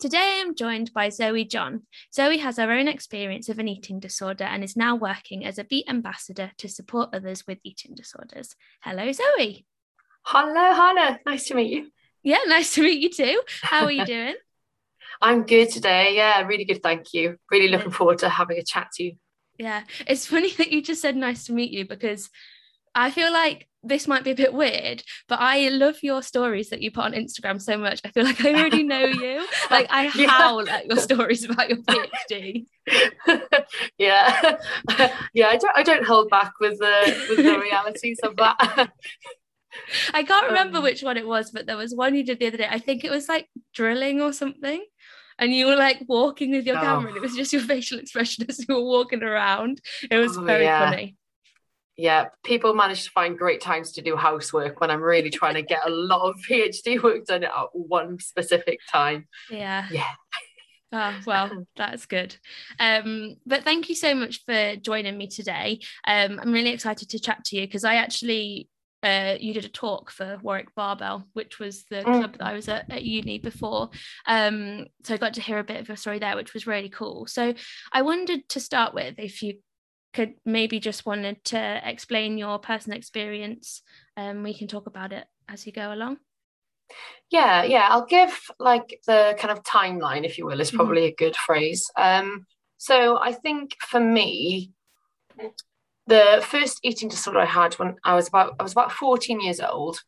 Today I'm joined by Zoe John. Zoe has her own experience of an eating disorder and is now working as a Beat ambassador to support others with eating disorders. Hello, Zoe. Hello, Hannah. Nice to meet you. Yeah, nice to meet you too. How are you doing? I'm good today. Yeah, really good. Thank you. Really looking forward to having a chat to you. Yeah, it's funny that you just said nice to meet you because I feel like this might be a bit weird, but I love your stories that you put on Instagram so much. I feel like I already know you. Like I yeah. howl at your stories about your PhD. yeah, yeah. I don't. I don't hold back with the with the realities of that. I can't remember um, which one it was, but there was one you did the other day. I think it was like drilling or something. And you were like walking with your oh. camera, and it was just your facial expression as you were walking around. It was oh, very yeah. funny yeah, people manage to find great times to do housework when I'm really trying to get a lot of PhD work done at one specific time. Yeah. Yeah. Oh, well, that's good. Um, but thank you so much for joining me today. Um, I'm really excited to chat to you because I actually, uh, you did a talk for Warwick Barbell, which was the mm. club that I was at, at uni before. Um, so I got to hear a bit of your story there, which was really cool. So I wondered to start with if you could maybe just wanted to explain your personal experience um, we can talk about it as you go along yeah yeah i'll give like the kind of timeline if you will is mm-hmm. probably mm-hmm. a good phrase um, so i think for me the first eating disorder i had when i was about i was about 14 years old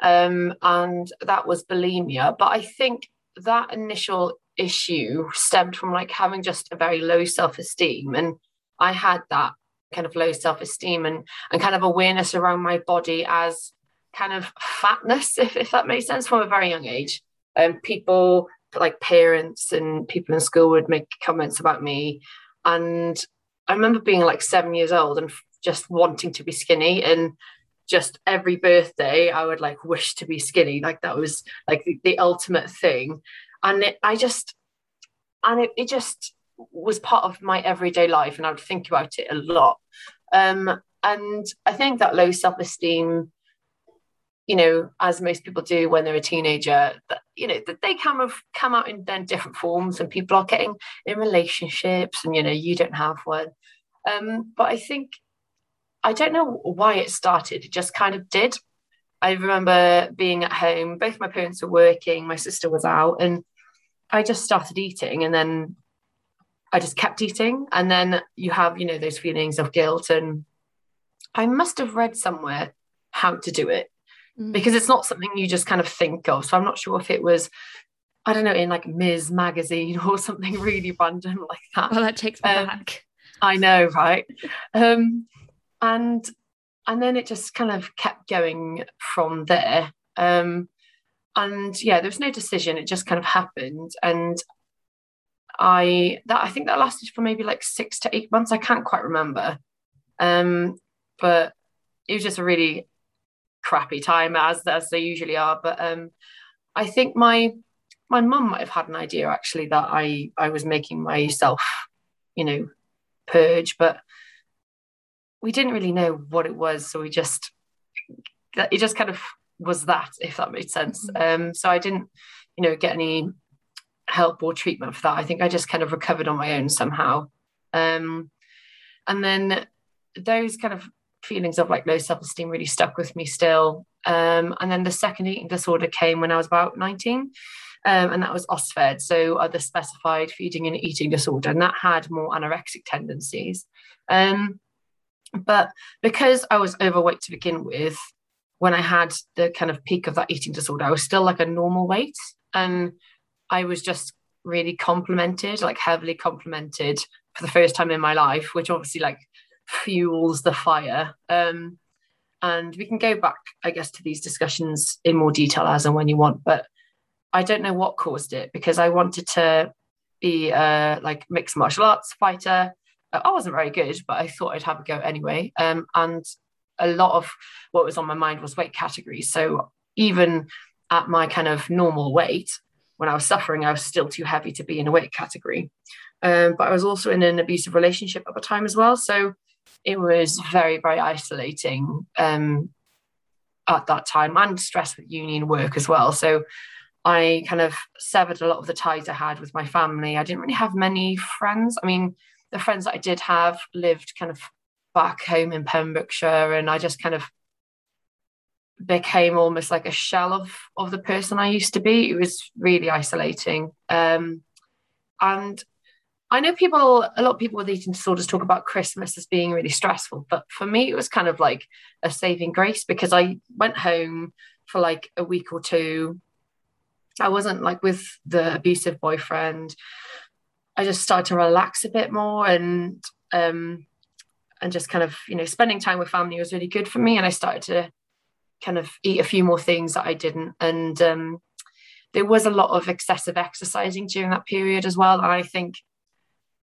um, and that was bulimia but i think that initial issue stemmed from like having just a very low self-esteem and I had that kind of low self-esteem and and kind of awareness around my body as kind of fatness, if, if that makes sense, from a very young age. And um, people like parents and people in school would make comments about me. And I remember being like seven years old and just wanting to be skinny and just every birthday I would like wish to be skinny. Like that was like the, the ultimate thing. And it, I just and it, it just was part of my everyday life and I would think about it a lot. Um, and I think that low self esteem, you know, as most people do when they're a teenager, that, you know, that they kind of come out in then different forms and people are getting in relationships and, you know, you don't have one. Um, but I think, I don't know why it started, it just kind of did. I remember being at home, both my parents were working, my sister was out, and I just started eating. And then I just kept eating. And then you have, you know, those feelings of guilt. And I must have read somewhere how to do it mm. because it's not something you just kind of think of. So I'm not sure if it was, I don't know, in like Mizz magazine or something really random like that. Well, that takes me um, back. I know, right? um, and and then it just kind of kept going from there. Um, and yeah, there was no decision; it just kind of happened. And I that I think that lasted for maybe like six to eight months. I can't quite remember. Um, but it was just a really crappy time as as they usually are. But um, I think my my mum might have had an idea actually that I I was making myself, you know, purge, but we didn't really know what it was, so we just it just kind of was that, if that made sense. Mm-hmm. Um, so I didn't, you know, get any help or treatment for that. I think I just kind of recovered on my own somehow. Um, and then those kind of feelings of like low self-esteem really stuck with me still. Um, and then the second eating disorder came when I was about 19. Um, and that was OSFED, so other specified feeding and eating disorder, and that had more anorexic tendencies. Um, but because I was overweight to begin with, when I had the kind of peak of that eating disorder, I was still like a normal weight. And I was just really complimented, like heavily complimented for the first time in my life, which obviously like fuels the fire. Um, and we can go back, I guess, to these discussions in more detail as and when you want. But I don't know what caused it because I wanted to be a like mixed martial arts fighter. Uh, I wasn't very good, but I thought I'd have a go anyway. Um, and a lot of what was on my mind was weight categories. So even at my kind of normal weight, when I was suffering, I was still too heavy to be in a weight category. Um, but I was also in an abusive relationship at the time as well. So it was very, very isolating um, at that time and stress with union work as well. So I kind of severed a lot of the ties I had with my family. I didn't really have many friends. I mean, the friends that I did have lived kind of back home in Pembrokeshire, and I just kind of became almost like a shell of of the person I used to be. It was really isolating. Um, and I know people, a lot of people with eating disorders talk about Christmas as being really stressful, but for me, it was kind of like a saving grace because I went home for like a week or two. I wasn't like with the abusive boyfriend. I just started to relax a bit more and um and just kind of, you know, spending time with family was really good for me. And I started to kind of eat a few more things that I didn't. And um there was a lot of excessive exercising during that period as well. And I think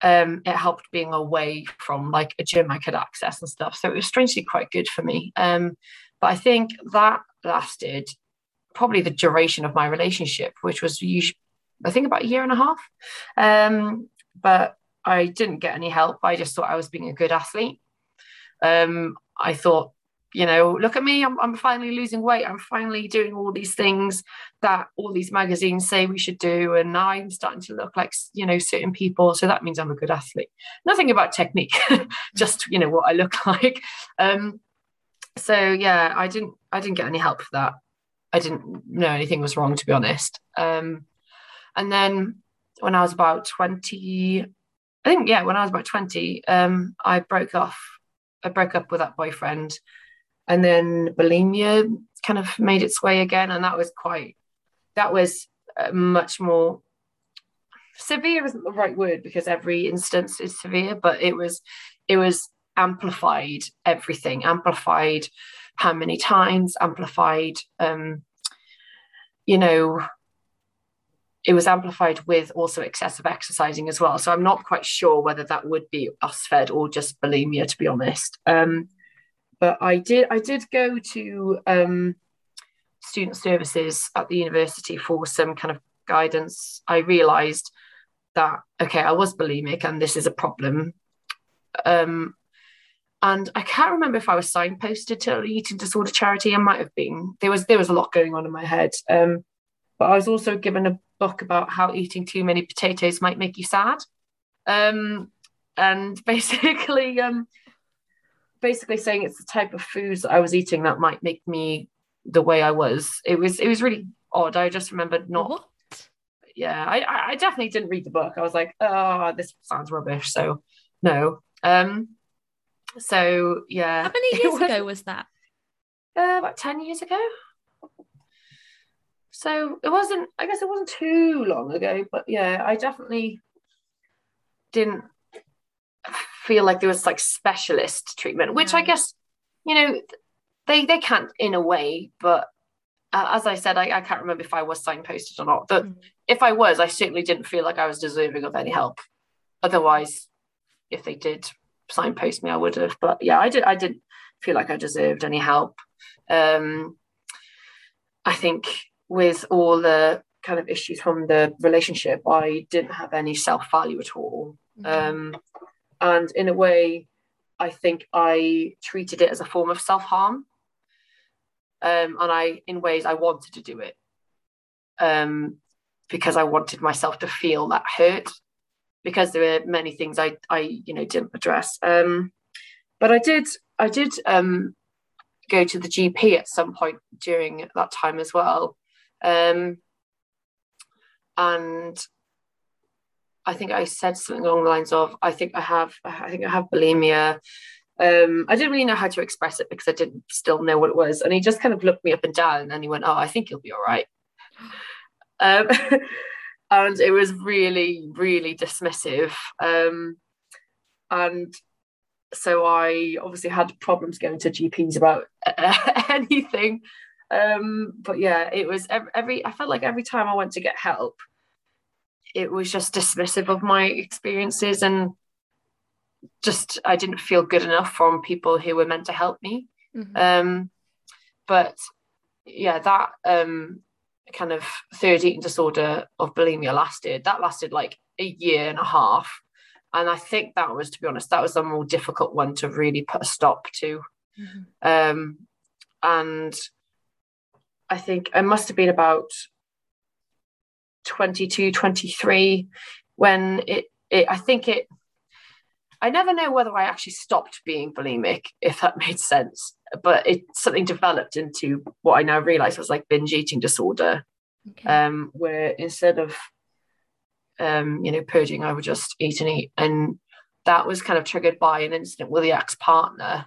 um, it helped being away from like a gym I could access and stuff. So it was strangely quite good for me. Um, but I think that lasted probably the duration of my relationship, which was usually, I think about a year and a half. Um, but I didn't get any help. I just thought I was being a good athlete. Um, I thought you know, look at me, I'm, I'm finally losing weight. I'm finally doing all these things that all these magazines say we should do. And I'm starting to look like, you know, certain people. So that means I'm a good athlete. Nothing about technique, just, you know, what I look like. Um, so yeah, I didn't, I didn't get any help for that. I didn't know anything was wrong, to be honest. Um, and then when I was about 20, I think, yeah, when I was about 20, um, I broke off, I broke up with that boyfriend and then bulimia kind of made its way again and that was quite that was uh, much more severe isn't the right word because every instance is severe but it was it was amplified everything amplified how many times amplified um you know it was amplified with also excessive exercising as well. So i'm not quite sure whether that would be OSFED or just bulimia to be honest. Um but I did I did go to um, student services at the university for some kind of guidance. I realised that okay, I was bulimic and this is a problem. Um, and I can't remember if I was signposted to an eating disorder charity. I might have been. There was there was a lot going on in my head. Um, but I was also given a book about how eating too many potatoes might make you sad. Um, and basically, um, basically saying it's the type of foods I was eating that might make me the way I was. It was it was really odd. I just remembered not. What? Yeah, I I definitely didn't read the book. I was like, oh, this sounds rubbish. So no. Um. So yeah. How many years was, ago was that? Uh, about ten years ago. So it wasn't. I guess it wasn't too long ago, but yeah, I definitely didn't feel like there was like specialist treatment, which I guess, you know, they they can't in a way, but uh, as I said, I, I can't remember if I was signposted or not. But mm. if I was, I certainly didn't feel like I was deserving of any help. Otherwise, if they did signpost me, I would have. But yeah, I did. I didn't feel like I deserved any help. Um, I think with all the kind of issues from the relationship, I didn't have any self value at all. Mm-hmm. Um, and in a way i think i treated it as a form of self-harm. Um, and i in ways i wanted to do it. Um, because i wanted myself to feel that hurt. Because there were many things i i you know didn't address. Um, but i did i did um, go to the gp at some point during that time as well. Um, and I think I said something along the lines of, I think I have, I think I have bulimia. Um, I didn't really know how to express it because I didn't still know what it was. And he just kind of looked me up and down and he went, Oh, I think you'll be all right. Um, and it was really, really dismissive. Um, and so I obviously had problems going to GPs about anything. Um, but yeah, it was every, every, I felt like every time I went to get help, it was just dismissive of my experiences and just I didn't feel good enough from people who were meant to help me. Mm-hmm. Um, but yeah, that um, kind of third eating disorder of bulimia lasted. That lasted like a year and a half. And I think that was, to be honest, that was the more difficult one to really put a stop to. Mm-hmm. Um, and I think it must have been about 22, 23 when it, it I think it, I never know whether I actually stopped being bulimic, if that made sense. But it something developed into what I now realize was like binge eating disorder, okay. um, where instead of um, you know, purging, I would just eat and eat. And that was kind of triggered by an incident with the ex partner.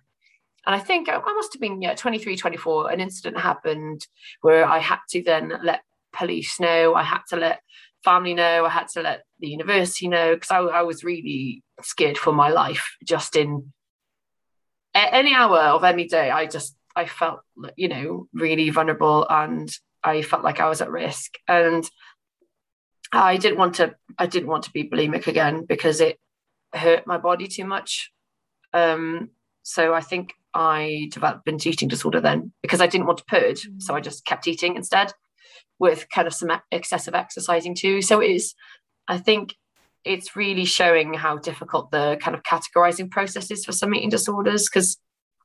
And I think I must have been, yeah, 23, 24. An incident happened where I had to then let police know, I had to let family know, I had to let the university know, because I, I was really scared for my life just in any hour of any day. I just, I felt, you know, really vulnerable and I felt like I was at risk. And I didn't want to I didn't want to be bulimic again because it hurt my body too much. Um, so I think I developed binge eating disorder then because I didn't want to purge. Mm. So I just kept eating instead with kind of some excessive exercising too. So it is, I think it's really showing how difficult the kind of categorizing process is for some eating disorders because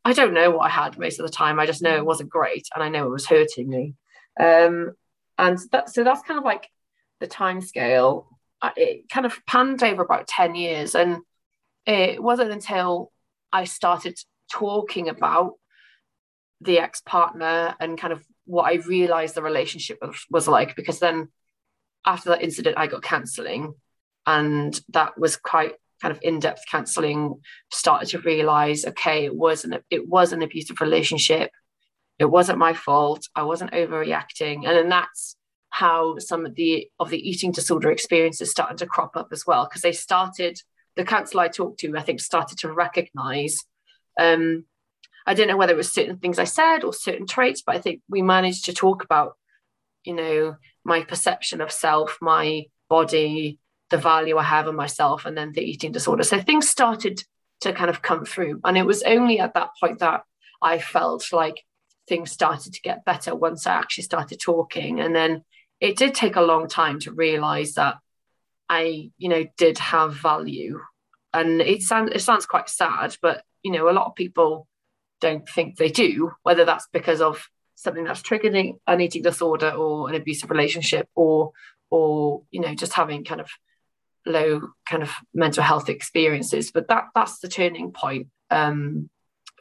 I don't know what I had most of the time. I just know it wasn't great and I know it was hurting me. Um, and that, so that's kind of like the time scale, it kind of panned over about 10 years. And it wasn't until I started talking about the ex partner and kind of what I realized the relationship was, like, because then after that incident, I got counseling, and that was quite kind of in-depth counseling started to realize okay it wasn't it was an abusive relationship. It wasn't my fault. I wasn't overreacting. And then that's how some of the of the eating disorder experiences started to crop up as well because they started the counsellor I talked to I think started to recognize um, I don't know whether it was certain things I said or certain traits but I think we managed to talk about you know my perception of self my body the value I have of myself and then the eating disorder. So things started to kind of come through. And it was only at that point that I felt like things started to get better once I actually started talking. And then it did take a long time to realize that I, you know, did have value. And it sounds it sounds quite sad, but you know, a lot of people don't think they do, whether that's because of something that's triggering an eating disorder or an abusive relationship or or you know, just having kind of low kind of mental health experiences. But that that's the turning point um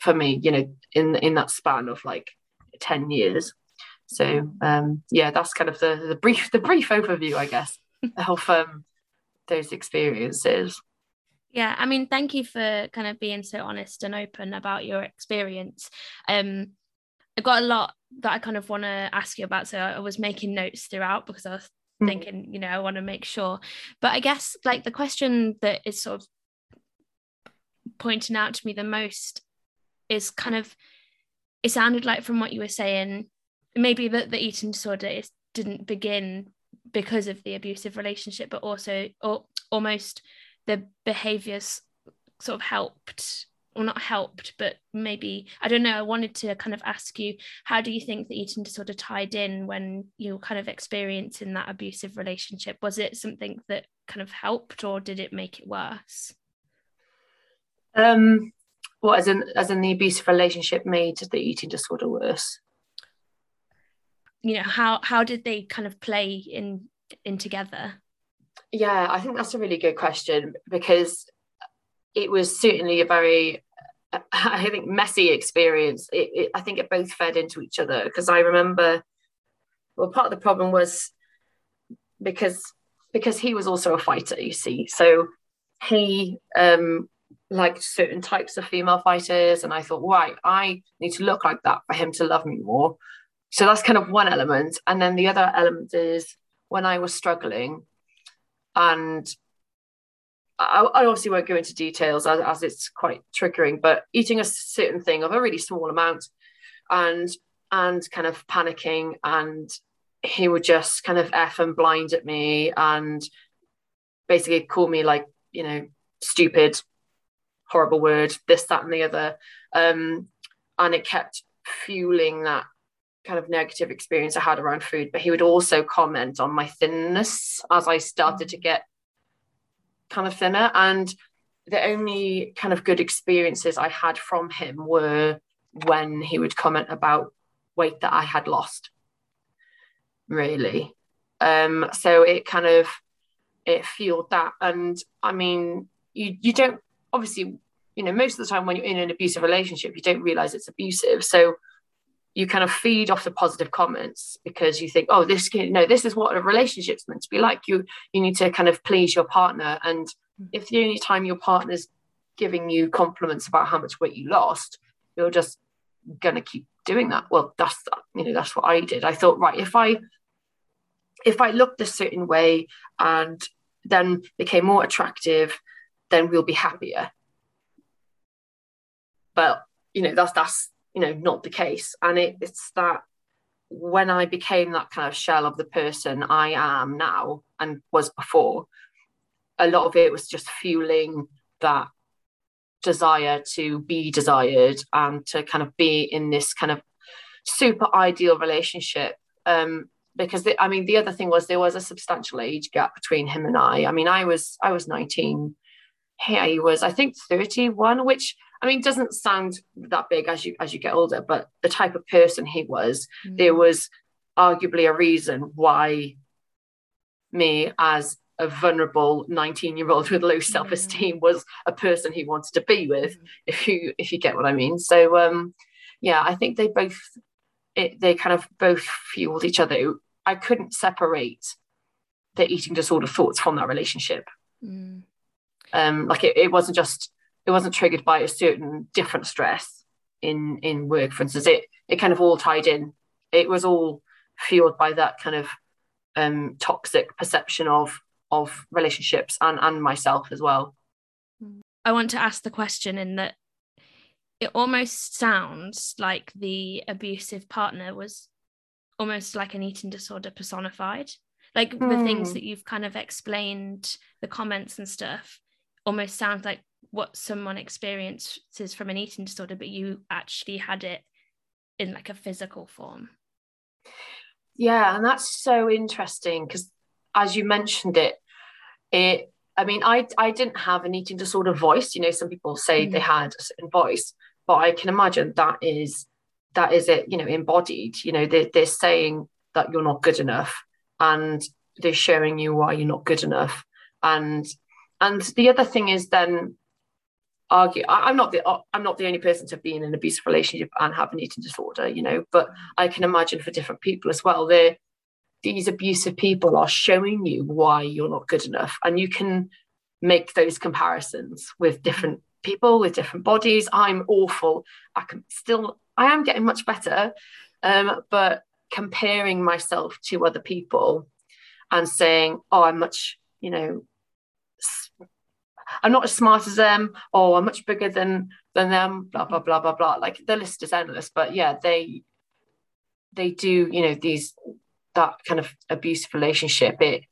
for me, you know, in in that span of like 10 years. So um, yeah, that's kind of the, the brief the brief overview, I guess, of um, those experiences. Yeah, I mean, thank you for kind of being so honest and open about your experience. Um, I got a lot that I kind of want to ask you about, so I was making notes throughout because I was mm-hmm. thinking, you know, I want to make sure. But I guess like the question that is sort of pointing out to me the most is kind of it sounded like from what you were saying maybe that the eating disorder is didn't begin because of the abusive relationship but also or almost the behaviors sort of helped or not helped but maybe i don't know i wanted to kind of ask you how do you think the eating disorder tied in when you were kind of experiencing that abusive relationship? Was it something that kind of helped or did it make it worse? Um well as in as in the abusive relationship made the eating disorder worse? You know how how did they kind of play in in together yeah i think that's a really good question because it was certainly a very i think messy experience. It, it, i think it both fed into each other because i remember well part of the problem was because because he was also a fighter you see. So he um liked certain types of female fighters and i thought right i need to look like that for him to love me more. So that's kind of one element. And then the other element is when i was struggling and I, I obviously won't go into details as, as, it's quite triggering but eating a certain thing of a really small amount and and kind of panicking and he would just kind of F and blind at me and basically call me like, you know, stupid, horrible word, this, that, and the other. Um, and it kept fueling that kind of negative experience I had around food. But he would also comment on my thinness as I started to get kind of thinner. And the only kind of good experiences I had from him were when he would comment about weight that I had lost really. Um, so it kind of it fueled that. And I mean, you you don't obviously, you know, most of the time when you're in an abusive relationship, you don't realize it's abusive. So you kind of feed off the positive comments because you think, oh, this can, no, this is what a relationship's meant to be like. You you need to kind of please your partner. And mm. if the only time your partner's giving you compliments about how much weight you lost, you're just gonna keep doing that. Well, that's you know, that's what I did. I thought, right, if I if I looked a certain way and then became more attractive, then we'll be happier. But you know, that's that's you know not the case. And it, it's that when I became that kind of shell of the person I am now and was before, a lot of it was just fueling that desire to be desired and to kind of be in this kind of super ideal relationship um, because the, I mean the other thing was there was a substantial age gap between him and I. I mean I was I was 19 he was I think 31 which I mean doesn't sound that big as you as you get older but the type of person he was mm. there was arguably a reason why me as a vulnerable 19 year old with low self-esteem mm. was a person he wanted to be with mm. if you if you get what I mean so um yeah I think they both it, they kind of both fueled each other. I couldn't separate the eating disorder thoughts from that relationship. Mm. Um, like it, it wasn't just it wasn't triggered by a certain different stress in in work, for instance. It it kind of all tied in. It was all fueled by that kind of um, toxic perception of of relationships and and myself as well. I want to ask the question in that it almost sounds like the abusive partner was almost like an eating disorder personified like mm. the things hmm. that you've kind of explained the comments and stuff almost sounds like what someone experiences from an eating disorder but you actually had it in like a physical form yeah and that's so interesting because as you mentioned it it i mean i i didn't have an eating disorder voice you know some people say mm. they had a certain voice but I can imagine that is that is it, you know, embodied. You know, they're, they're saying that you're not good enough, and they're showing you why you're not good enough. And and the other thing is then argue. I, am not the I'm not the only person to be in an abusive relationship and have an eating disorder, you know. But I can imagine for different people as well. They're these abusive people are showing you why you're not good enough, and you can make those comparisons with different people with different bodies. I'm awful. I can still, I am getting much better, um, but comparing myself to other people and saying, oh, I'm much, you know, I'm not as smart as them, or I'm much bigger than than them, blah blah blah blah blah. Like the list is endless, but yeah, they they do, you know, these that kind of abusive relationship. It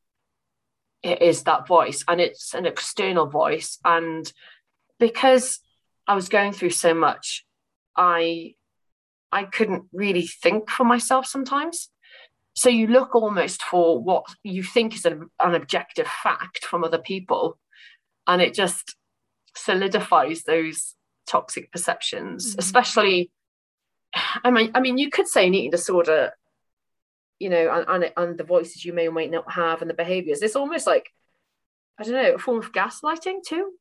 it is that voice, and it's an external voice, and because I was going through so much, I I couldn't really think for myself sometimes. So you look almost for what you think is an, an objective fact from other people, and it just solidifies those toxic perceptions, mm-hmm. especially. I mean, I mean, you could say an eating disorder, you know, and, and, and the voices you may or may not have, and the behaviors. It's almost like, I don't know, a form of gaslighting too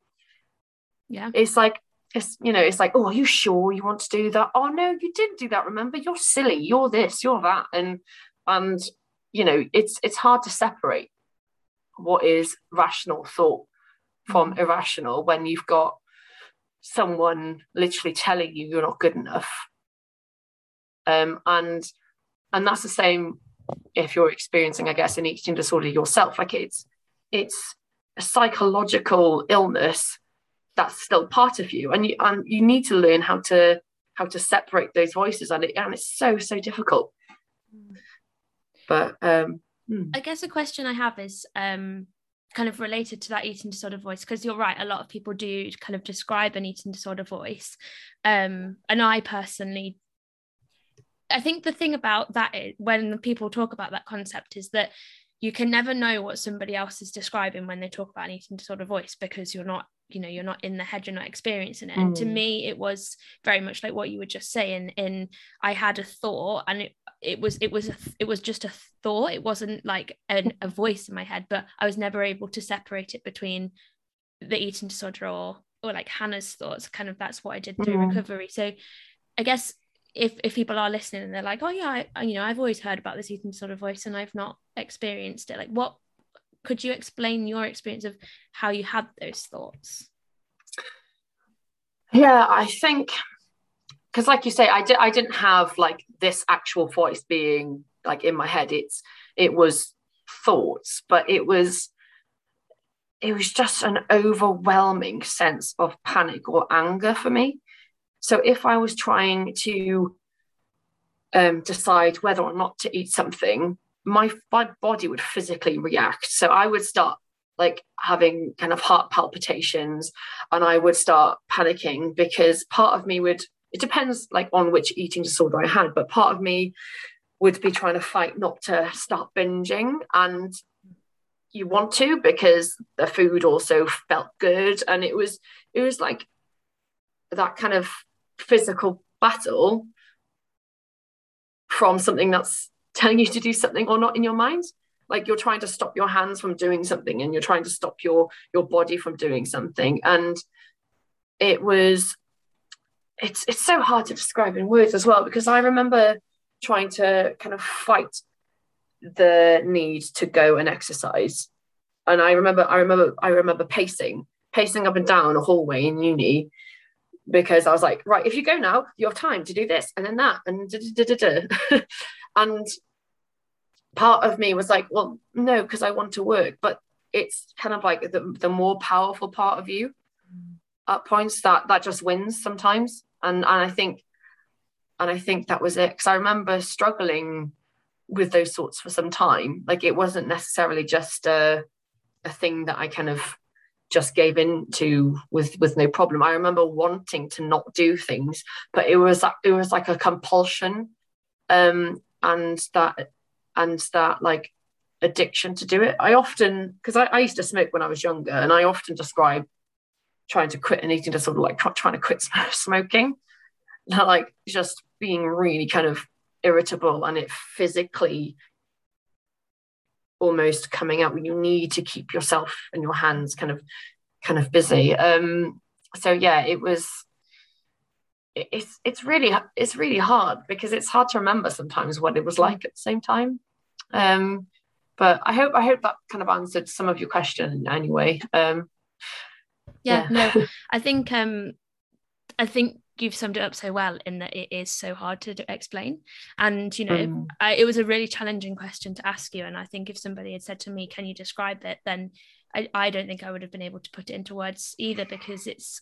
yeah it's like it's you know it's like oh are you sure you want to do that oh no you didn't do that remember you're silly you're this you're that and and you know it's it's hard to separate what is rational thought from mm. irrational when you've got someone literally telling you you're not good enough. Um and and that's the same if you're experiencing i guess an eating disorder yourself. Like it's it's a psychological illness that's still part of you. And you and you need to learn how to how to separate those voices. And, it, and it's so so difficult. But um hmm. i guess a question i have is um kind of related to that eating disorder voice because you're right a lot of people do kind of describe an eating disorder voice. Um and i personally i think the thing about that is when people talk about that concept is that you can never know what somebody else is describing when they talk about an eating disorder voice because you're not you know you're not in the head you're not experiencing it mm. and to mm. me it was very much like what you were just saying in i had a thought and it, it was it was a, it was just a thought it wasn't like an, a voice in my head but i was never able to separate it between the eating disorder or or like hannah's thoughts kind of that's what i did through mm. recovery so i guess if if people are listening and they're like oh yeah I, you know i've always heard about this eating disorder voice and i've not experienced it. Like what could you explain your experience of how you had those thoughts? Yeah i think because like you say i did i didn't have like this actual voice being like in my head. It's it was thoughts but it was it was just an overwhelming sense of panic or anger for me so if i was trying to um, decide whether or not to eat something my, my body would physically react. So I would start like having kind of heart palpitations and I would start panicking because part of me would, it depends like on which eating disorder I had, but part of me would be trying to fight not to start binging and you want to because the food also felt good and it was it was like that kind of physical battle from something that's telling you to do something or not in your mind. Like you're trying to stop your hands from doing something and you're trying to stop your your body from doing something. And it was it's it's so hard to describe in words as well because i remember trying to kind of fight the need to go and exercise. And i remember i remember i remember pacing pacing up and down a hallway in uni because i was like right if you go now you have time to do this and then that and da, da, da, and part of me was like, well, no, because I want to work. But it's kind of like the, the more powerful part of you at points that that just wins sometimes. And and I think and I think that was it. Because I remember struggling with those thoughts for some time. Like it wasn't necessarily just a a thing that I kind of just gave in to with with no problem. I remember wanting to not do things, but it was it was like a compulsion. Um, and that and that like addiction to do it. I often, because I, I, used to smoke when I was younger, and I often describe trying to quit an eating disorder like trying to quit smoking, like just being really kind of irritable and it physically almost coming out when you need to keep yourself and your hands kind of kind of busy. Um so yeah it was it's it's really it's really hard because it's hard to remember sometimes what it was like at the same time. Um but i hope i hope that kind of answered some of your question anyway. Um yeah, yeah. no i think um i think you've summed it up so well in that it is so hard to explain and you know mm. I, it was a really challenging question to ask you and i think if somebody had said to me can you describe it then I, I don't think i would have been able to put it into words either because it's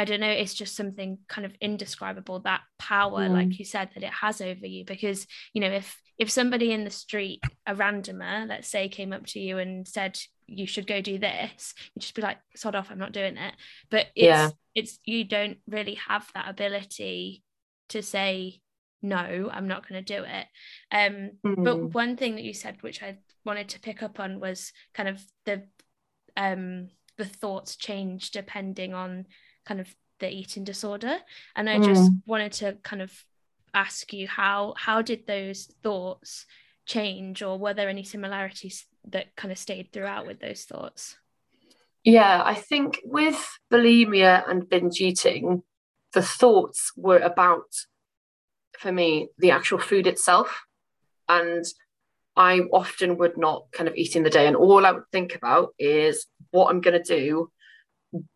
I don't know, it's just something kind of indescribable, that power, mm. like you said, that it has over you. Because, you know, if if somebody in the street, a randomer, let's say, came up to you and said, you should go do this, you'd just be like, sod off, I'm not doing it. But it's yeah. it's you don't really have that ability to say, no, I'm not going to do it. Um, mm. but one thing that you said, which I wanted to pick up on, was kind of the um the thoughts change depending on kind of the eating disorder and i just mm. wanted to kind of ask you how how did those thoughts change or were there any similarities that kind of stayed throughout with those thoughts yeah i think with bulimia and binge eating the thoughts were about for me the actual food itself and i often would not kind of eat in the day and all i would think about is what i'm going to do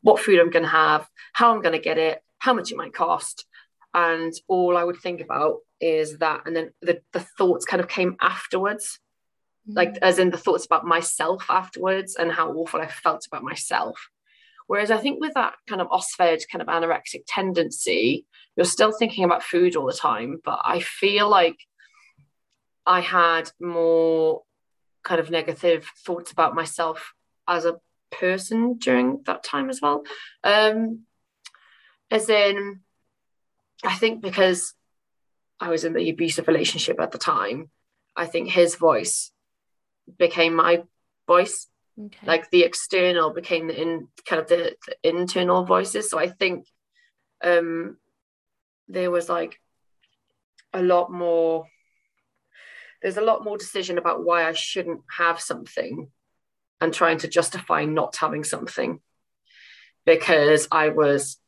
what food I'm going to have, how I'm going to get it, how much it might cost. And all I would think about is that. And then the, the thoughts kind of came afterwards. Like as in the thoughts about myself afterwards and how awful I felt about myself Whereas I think with that kind of OSFED kind of anorexic tendency, you're still thinking about food all the time. But I feel like I had more kind of negative thoughts about myself as a person during that time as well. Um, as in, I think because I was in the abusive relationship at the time, I think his voice became my voice. Okay. Like the external became the in kind of the, the internal voices. So I think um there was like a lot more there's a lot more decision about why I shouldn't have something and trying to justify not having something because I was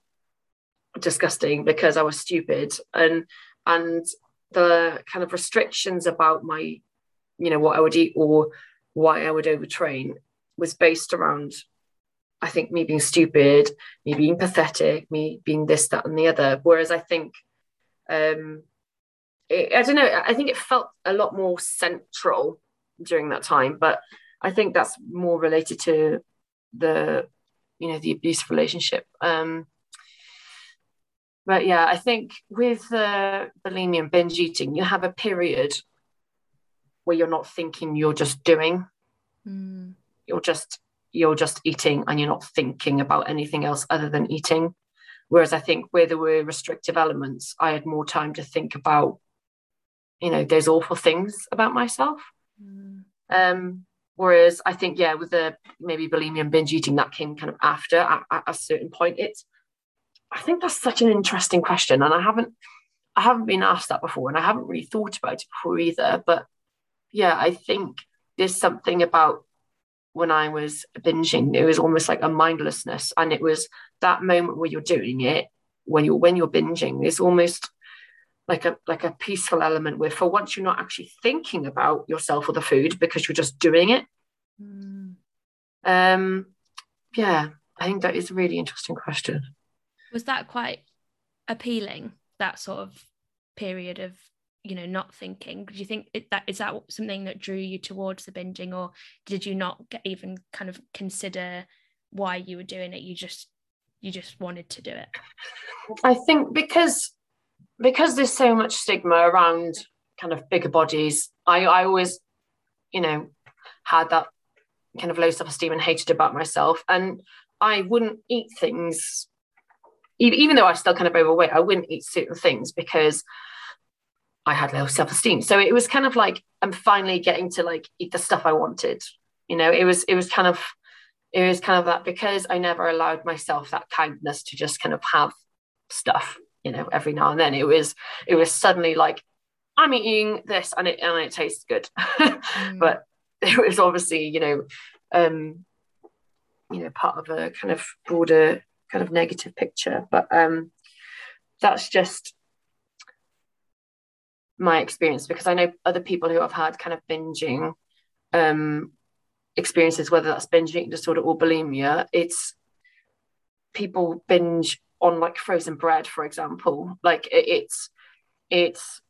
disgusting because I was stupid and and the kind of restrictions about my you know what I would eat or why I would overtrain was based around I think me being stupid, me being pathetic, me being this, that, and the other. Whereas I think um it, I don't know, I think it felt a lot more central during that time, but I think that's more related to the you know the abusive relationship. Um but yeah, I think with uh, bulimia and binge eating, you have a period where you're not thinking, you're just doing. Mm. You're just you're just eating and you're not thinking about anything else other than eating. Whereas I think where there were restrictive elements, I had more time to think about, you know, those awful things about myself. Mm. Um, whereas I think, yeah, with the maybe bulimia and binge eating, that came kind of after at, at a certain point. It's I think that's such an interesting question, and I haven't I haven't been asked that before, and I haven't really thought about it before either. But yeah, I think there's something about when I was binging, it was almost like a mindlessness, and it was that moment where you're doing it when you're when you're binging. It's almost like a like a peaceful element where for once you're not actually thinking about yourself or the food because you're just doing it. Mm. Um, yeah, I think that is a really interesting question was that quite appealing that sort of period of you know not thinking do you think it, that is that something that drew you towards the binging or did you not get, even kind of consider why you were doing it? You just you just wanted to do it. I think because because there's so much stigma around kind of bigger bodies i i always you know had that kind of low self-esteem and hated about myself. And i wouldn't eat things even though I still kind of overweight, I wouldn't eat certain things because I had low self-esteem. So it was kind of like I'm finally getting to like eat the stuff I wanted. You know, it was it was kind of it was kind of that because I never allowed myself that kindness to just kind of have stuff, you know, every now and then. It was it was suddenly like I'm eating this and it and it tastes good. mm. But it was obviously, you know, um, you know, part of a kind of broader kind of negative picture. But um, that's just my experience because I know other people who have had kind of binging um, experiences, whether that's binge eating disorder or bulimia. It's people binge on like frozen bread, for example. Like it, it's it's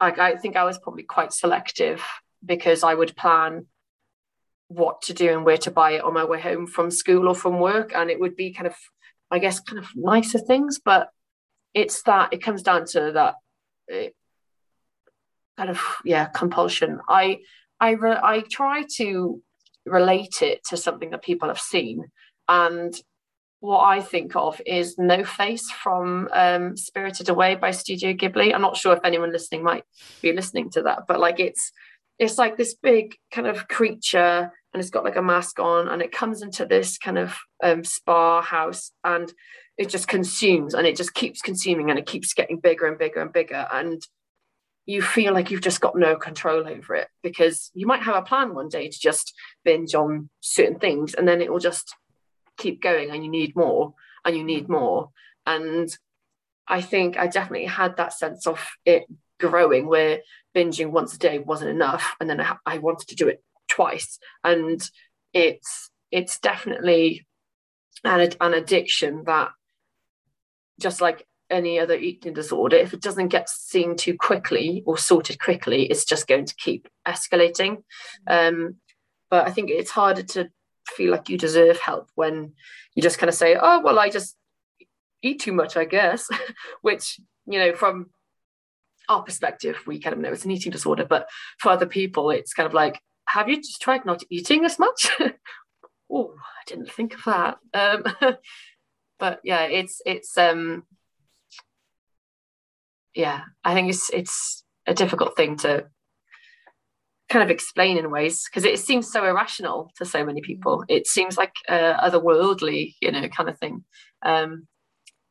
like I think I was probably quite selective because I would plan what to do and where to buy it on my way home from school or from work. And it would be kind of, I guess, kind of nicer things. But it's that it comes down to that kind of yeah compulsion. I I re- I try to relate it to something that people have seen and what I think of is No Face from um, Spirited Away by Studio Ghibli. I'm not sure if anyone listening might be listening to that, but like it's it's like this big kind of creature and it's got like a mask on and it comes into this kind of um, spa house and it just consumes and it just keeps consuming and it keeps getting bigger and bigger and bigger. And you feel like you've just got no control over it because you might have a plan one day to just binge on certain things and then it will just keep going and you need more and you need more. And i think i definitely had that sense of it growing where binging once a day wasn't enough and then I, I wanted to do it twice. And it's it's definitely an, an addiction that just like any other eating disorder if it doesn't get seen too quickly or sorted quickly it's just going to keep escalating um, but i think it's harder to feel like you deserve help when you just kind of say, oh, well, I just eat too much, I guess, which, you know, from our perspective, we kind of know it's an eating disorder. But for other people, it's kind of like, have you just tried not eating as much? oh, I didn't think of that. Um, but yeah, it's, it's, um, yeah, I think it's, it's a difficult thing to kind of explain in ways because it seems so irrational to so many people. It seems like uh, otherworldly, you know, kind of thing. Um,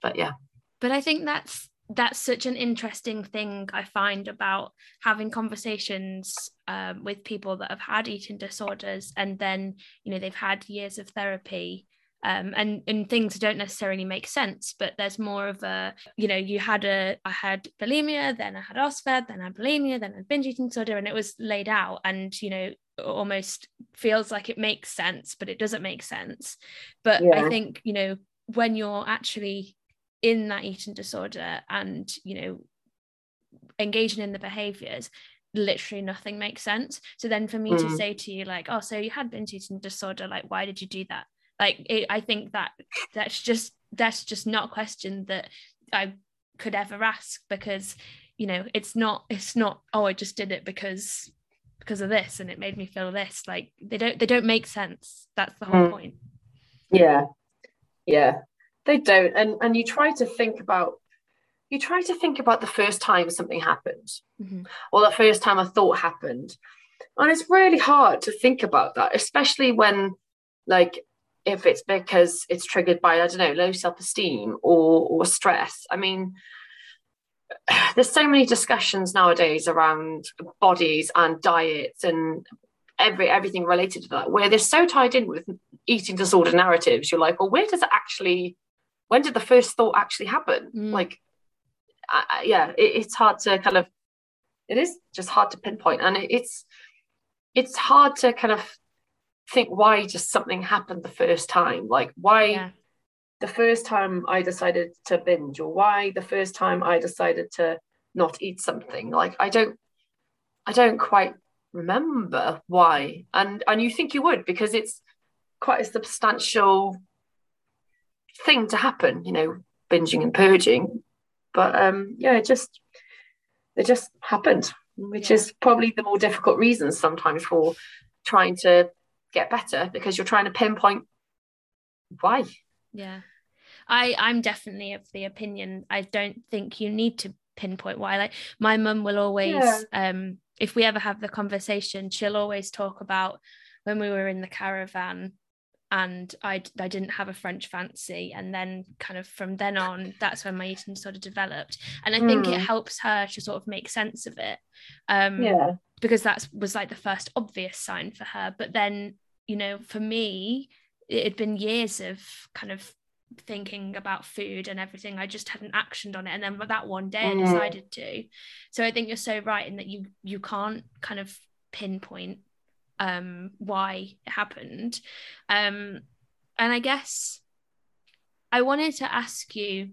but yeah. But I think that's that's such an interesting thing I find about having conversations um, with people that have had eating disorders and then you know they've had years of therapy um, and and things don't necessarily make sense but there's more of a you know you had a I had bulimia then I had OSFED then I had bulimia then I had binge eating disorder and it was laid out and you know almost feels like it makes sense but it doesn't make sense but yeah. I think you know when you're actually in that eating disorder and you know engaging in the behaviors literally nothing makes sense so then for me mm. to say to you like oh so you had binge eating disorder like why did you do that like it, i think that that's just that's just not a question that i could ever ask because you know it's not it's not oh i just did it because because of this and it made me feel this. Like they don't they don't make sense. That's the whole mm. point. Yeah. Yeah. They don't. And and you try to think about you try to think about the first time something happened mm-hmm. or the first time a thought happened. And it's really hard to think about that especially when like if it's because it's triggered by I don't know low self-esteem or or stress. I mean, there's so many discussions nowadays around bodies and diets and every everything related to that where they're so tied in with eating disorder narratives. You're like, well, where does it actually? When did the first thought actually happen? Mm. Like, uh, yeah, it, it's hard to kind of. It is just hard to pinpoint, and it, it's it's hard to kind of think why just something happened the first time like why yeah. the first time i decided to binge or why the first time i decided to not eat something like i don't i don't quite remember why and and you think you would because it's quite a substantial thing to happen you know binging and purging but um yeah it just it just happened which yeah. is probably the more difficult reasons sometimes for trying to get better because you're trying to pinpoint why. Yeah. I I'm definitely of the opinion I don't think you need to pinpoint why like my mum will always yeah. um if we ever have the conversation she'll always talk about when we were in the caravan and I, I didn't have a French fancy. And then, kind of from then on, that's when my eating sort of developed. And I think mm. it helps her to sort of make sense of it. Um, yeah because that was like the first obvious sign for her. But then you know for me it had been years of kind of thinking about food and everything. I just hadn't actioned on it. And then that one day mm. i decided to. So i think you're so right in that you you can't kind of pinpoint um why it happened. Um and i guess i wanted to ask you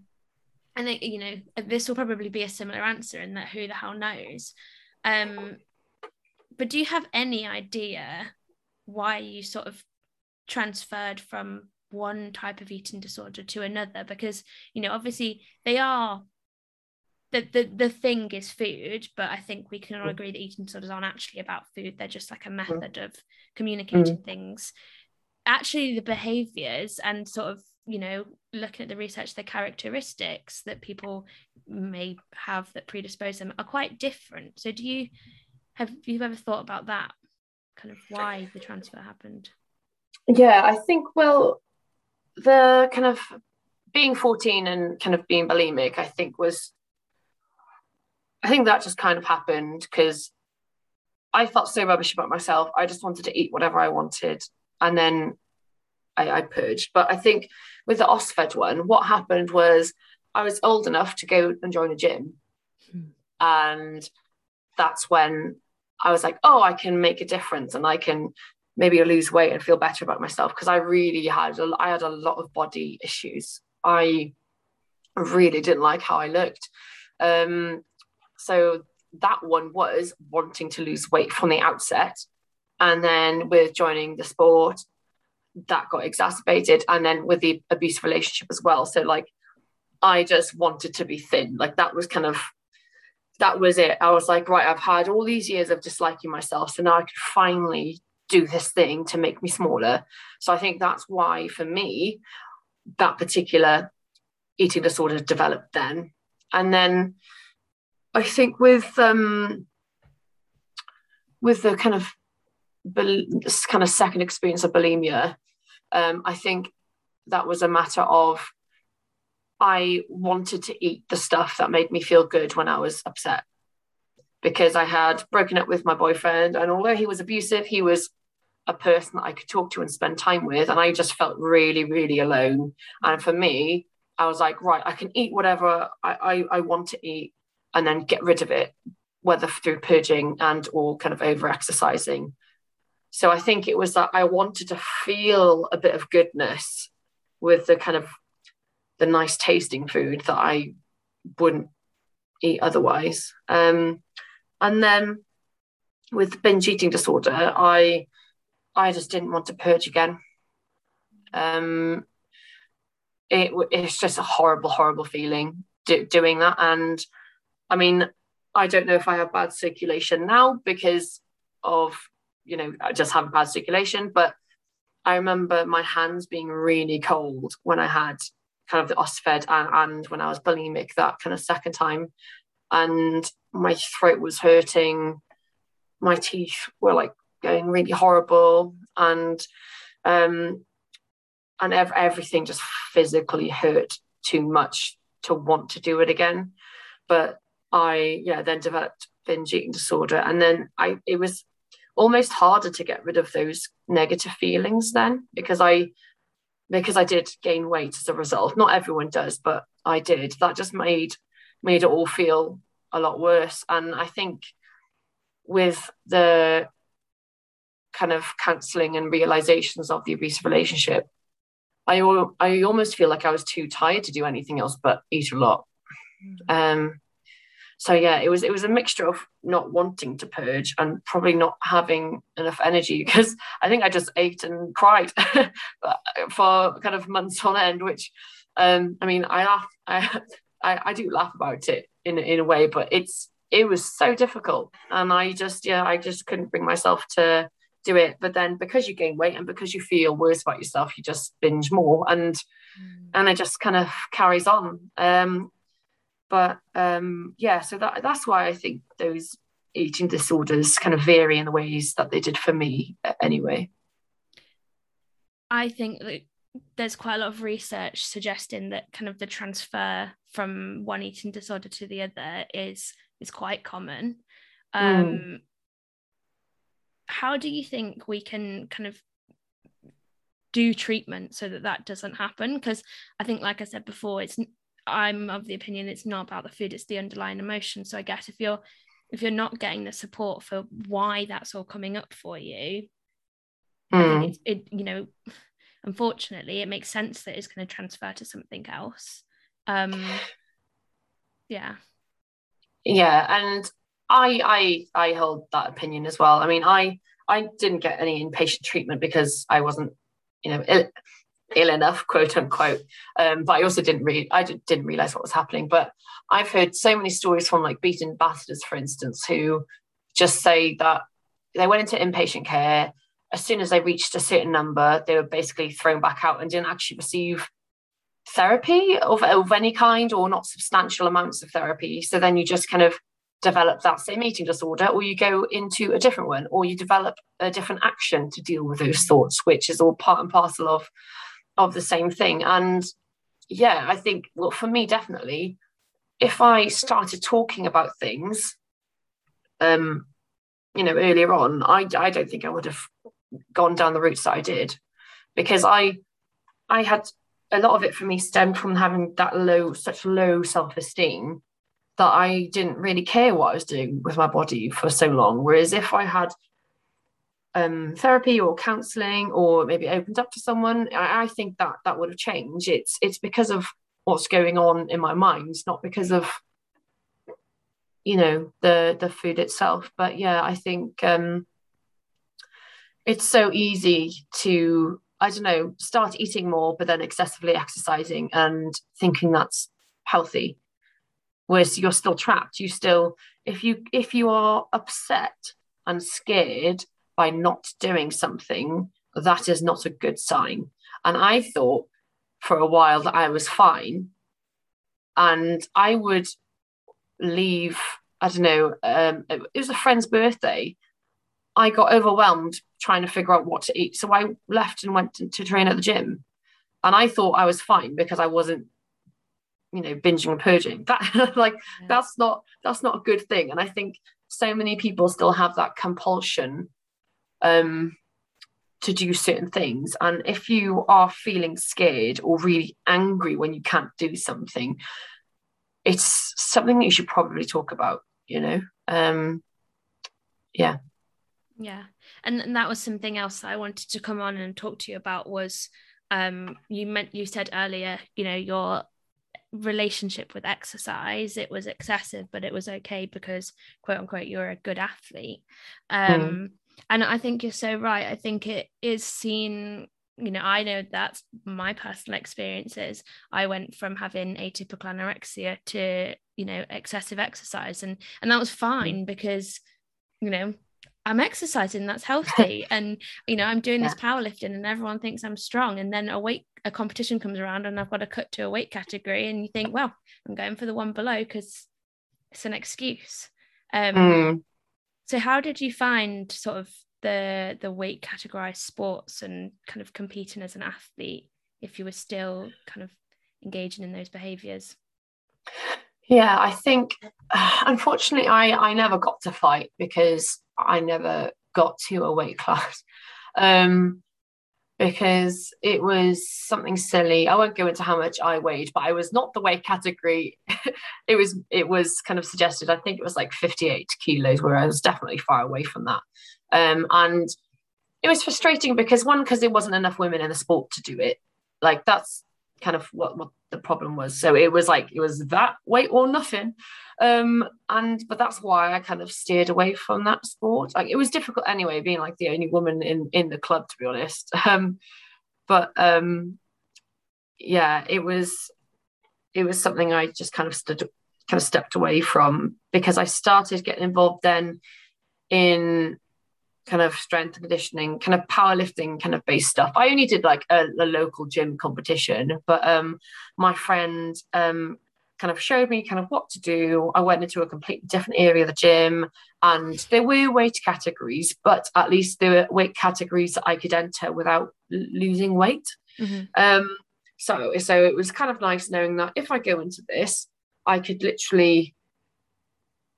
and you know this will probably be a similar answer in that who the hell knows? Um but do you have any idea why you sort of transferred from one type of eating disorder to another? Because you know obviously they are the, the the thing is food but i think we can all agree that eating disorders aren't actually about food. They're just like a method of communicating mm. things. Actually the behaviors and sort of you know looking at the research the characteristics that people may have that predispose them are quite different. So do you have you ever thought about that? Kind of why the transfer happened? Yeah, I think well, the kind of being 14 and kind of being bulimic, I think was I think that just kind of happened because I felt so rubbish about myself. I just wanted to eat whatever I wanted. And then I, I purged. But I think with the OSFED one, what happened was I was old enough to go and join a gym. Hmm. And that's when I was like, oh, I can make a difference and I can maybe lose weight and feel better about myself because I really had a, I had a lot of body issues. I really didn't like how I looked. Um, so that one was wanting to lose weight from the outset. And then with joining the sport, that got exacerbated and then with the abusive relationship as well so like i just wanted to be thin like that was kind of that was it. I was like right i've had all these years of disliking myself so now i could finally do this thing to make me smaller. So i think that's why for me that particular eating disorder developed then. And then i think with um with the kind of kind of second experience of bulimia um, I think that was a matter of I wanted to eat the stuff that made me feel good when I was upset because I had broken up with my boyfriend. And although he was abusive, he was a person that I could talk to and spend time with. And I just felt really, really alone. And for me, I was like, right, I can eat whatever I, I, I want to eat and then get rid of it, whether through purging and or kind of over exercising. So I think it was that I wanted to feel a bit of goodness with the kind of the nice tasting food that I wouldn't eat otherwise. Um, and then with binge eating disorder, I I just didn't want to purge again. Um, it it's just a horrible, horrible feeling do, doing that. And I mean, I don't know if I have bad circulation now because of you know, I just have bad circulation. But I remember my hands being really cold when I had kind of the OSFED and, and when I was bulimic that kind of second time. And my throat was hurting. My teeth were like going really horrible. And um and ev- everything just physically hurt too much to want to do it again. But I yeah then developed binge eating disorder and then I it was almost harder to get rid of those negative feelings then because I because I did gain weight as a result. Not everyone does, but I did. That just made made it all feel a lot worse. And I think with the kind of counseling and realizations of the abusive relationship, I I almost feel like I was too tired to do anything else but eat a lot. Mm. Um, so yeah it was it was a mixture of not wanting to purge and probably not having enough energy because i think i just ate and cried for kind of months on end which um i mean i laugh I, I i do laugh about it in in a way but it's it was so difficult. And i just yeah i just couldn't bring myself to do it. But then because you gain weight and because you feel worse about yourself you just binge more. And mm. and it just kind of carries on. Um but um, yeah, so that that's why I think those eating disorders kind of vary in the ways that they did for me anyway. I think that there's quite a lot of research suggesting that kind of the transfer from one eating disorder to the other is is quite common. Hmm. Um, mm. How do you think we can kind of do treatment so that that doesn't happen? Because I think, like I said before, it's I'm of the opinion it's not about the food, it's the underlying emotion. So I guess if you're if you're not getting the support for why that's all coming up for you, mm. I think it's it, you know, unfortunately, it makes sense that it's going to transfer to something else. Um yeah. Yeah, and I I I hold that opinion as well. I mean, I I didn't get any inpatient treatment because I wasn't, you know, ill enough, quote unquote. Um, but I also didn't read, I didn't realize what was happening. But I've heard so many stories from like Beat ambassadors, for instance, who just say that they went into inpatient care. As soon as they reached a certain number, they were basically thrown back out and didn't actually receive therapy of, of any kind or not substantial amounts of therapy. So then you just kind of develop that same eating disorder, or you go into a different one, or you develop a different action to deal with those thoughts, which is all part and parcel of of the same thing. And yeah, I think, well, for me, definitely, if I started talking about things, um, you know, earlier on, I, I don't think I would have gone down the routes that I did because I, I had a lot of it for me stemmed from having that low, such low self esteem that I didn't really care what I was doing with my body for so long. Whereas if I had um, therapy or counselling or maybe opened up to someone, I, I, think that that would have changed. It's it's because of what's going on in my mind, not because of you know the the food itself. But yeah, I think um, it's so easy to I don't know, start eating more, but then excessively exercising and thinking that's healthy. Whereas you're still trapped. You still, if you if you are upset and scared by not doing something, that is not a good sign. And I thought for a while that I was fine. And I would leave, I don't know, um, it was a friend's birthday. I got overwhelmed trying to figure out what to eat. So I left and went to, train at the gym. And I thought I was fine because I wasn't, you know, binging and purging. That like yeah. that's not that's not a good thing. And I think so many people still have that compulsion um to do certain things. And if you are feeling scared or really angry when you can't do something, it's something that you should probably talk about, you know? Um, yeah. Yeah. And, and that was something else I wanted to come on and talk to you about was um you meant you said earlier, you know, your relationship with exercise it was excessive but it was okay because quote unquote you're a good athlete um mm and i think you're so right i think it is seen you know i know that's my personal experiences i went from having atypical anorexia to you know excessive exercise and and that was mm. fine because you know i'm exercising that's healthy and you know i'm doing yeah. this powerlifting and everyone thinks i'm strong and then a weight a competition comes around and i've got to cut to a weight category and you think well i'm going for the one below because it's an excuse um mm. So how did you find sort of the the weight categorized sports and kind of competing as an athlete if you were still kind of engaging in those behaviors? Yeah, I think unfortunately I I never got to fight because I never got to a weight class. Um, because it was something silly. I won't go into how much I weighed, but I was not the weight category. it was it was kind of suggested. I think it was like 58 kilos, where I was definitely far away from that. Um, and it was frustrating because one, because there wasn't enough women in the sport to do it. Like that's kind of what, what the problem was. So it was like it was that weight or nothing. Um, and but that's why I kind of steered away from that sport. Like it was difficult anyway, being like the only woman in in the club, to be honest. Um, but um, yeah, it was it was something I just kind of stood kind of stepped away from because I started getting involved then in kind of strength conditioning, kind of powerlifting kind of based stuff. I only did like a, a local gym competition, but um, my friend um, kind of showed me kind of what to do. I went into a completely different area of the gym, and there were weight categories, but at least there were weight categories that I could enter without losing weight. Mm-hmm. Um, so, so it was kind of nice knowing that if I go into this, I could literally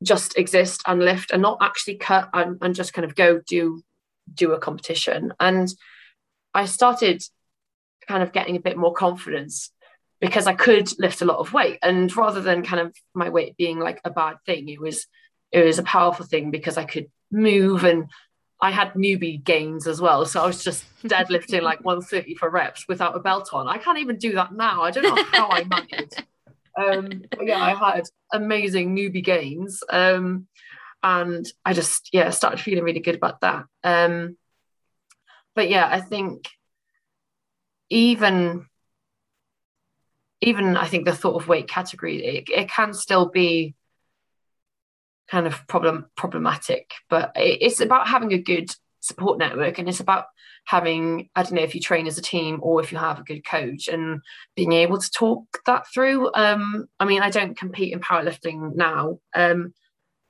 just exist and lift and not actually cut and, and just kind of go do do a competition. And i started kind of getting a bit more confidence because i could lift a lot of weight. And rather than kind of my weight being like a bad thing it was it was a powerful thing because i could move and i had newbie gains as well. So i was just deadlifting like 130 for reps without a belt on. I can't even do that now. I don't know how i managed um, yeah, I had amazing newbie gains. Um, and I just, yeah, started feeling really good about that. Um, but yeah, I think even even I think the thought of weight category, it, it can still be kind of problem problematic, but it, it's about having a good support network and it's about having i don't know if you train as a team or if you have a good coach and being able to talk that through. Um i mean i don't compete in powerlifting now um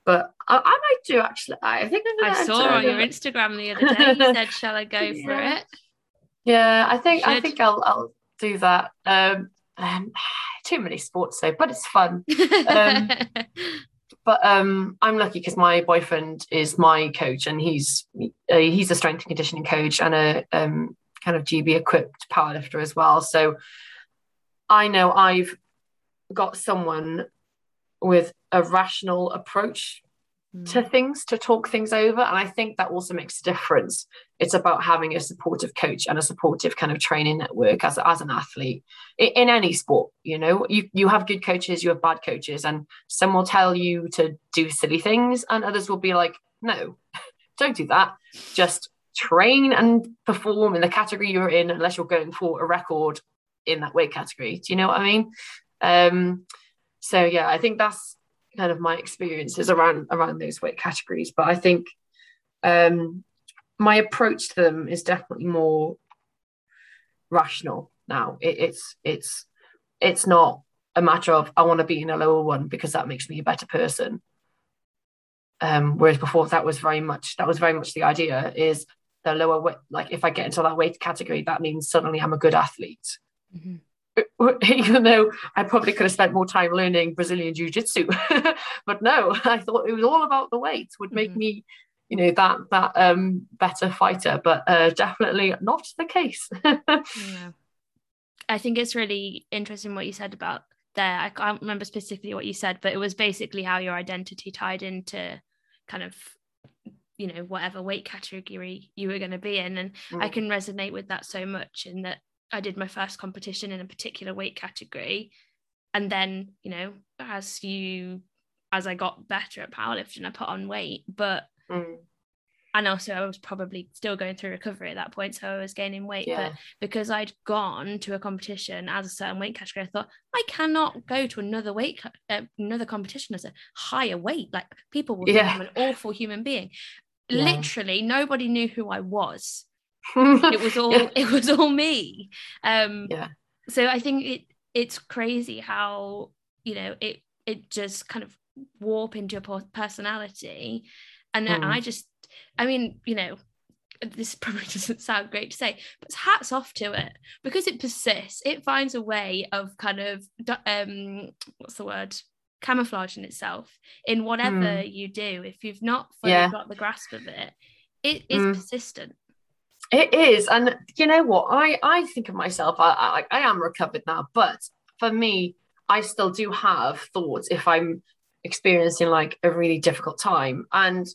but I, I might do actually. I think i saw on your instagram the other day. You said shall i go yeah. for it? Yeah i think i think i'll i'll do that. Um, um too many sports though but it's fun. Um but um, I'm lucky because my boyfriend is my coach, and he's uh, he's a strength and conditioning coach and a um, kind of GB equipped powerlifter as well. So I know I've got someone with a rational approach to mm. things to talk things over and i think that also makes a difference it's about having a supportive coach and a supportive kind of training network as, as an athlete in, in any sport you know you, you have good coaches you have bad coaches and some will tell you to do silly things and others will be like no don't do that just train and perform in the category you're in unless you're going for a record in that weight category. Do you know what I mean? Um, so yeah, I think that's kind of my experiences around around those weight categories. But I think um, my approach to them is definitely more rational now. It, it's it's it's not a matter of I want to be in a lower one because that makes me a better person. Um, whereas before that was very much that was very much the idea is the lower weight like if I get into that weight category that means suddenly I'm a good athlete. Mm-hmm. Even though I probably could have spent more time learning Brazilian jiu-jitsu. but no, I thought it was all about the weight would make mm-hmm. me you know that that um better fighter but uh definitely not the case yeah. i think it's really interesting what you said about there i can't remember specifically what you said but it was basically how your identity tied into kind of you know whatever weight category you were going to be in and mm. i can resonate with that so much in that i did my first competition in a particular weight category and then you know as you as i got better at powerlifting i put on weight but mm. and also i was probably still going through recovery at that point so i was gaining weight yeah. but because i'd gone to a competition as a certain weight category i thought i cannot go to another weight uh, another competition as a higher weight like people will yeah. think i'm an awful human being yeah. literally nobody knew who I was. it was all yeah. it was all me. Um yeah. so I think it it's crazy how, you know, it it just kind of warp into your personality. And then mm. I just I mean, you know, this probably doesn't sound great to say, but hats off to it because it persists. It finds a way of kind of um, what's the word? camouflaging itself in whatever mm. you do if you've not fully yeah. got the grasp of it it is mm. persistent it is and you know what? I i think of myself I, I i am recovered now but for me i still do have thoughts if i'm experiencing like a really difficult time and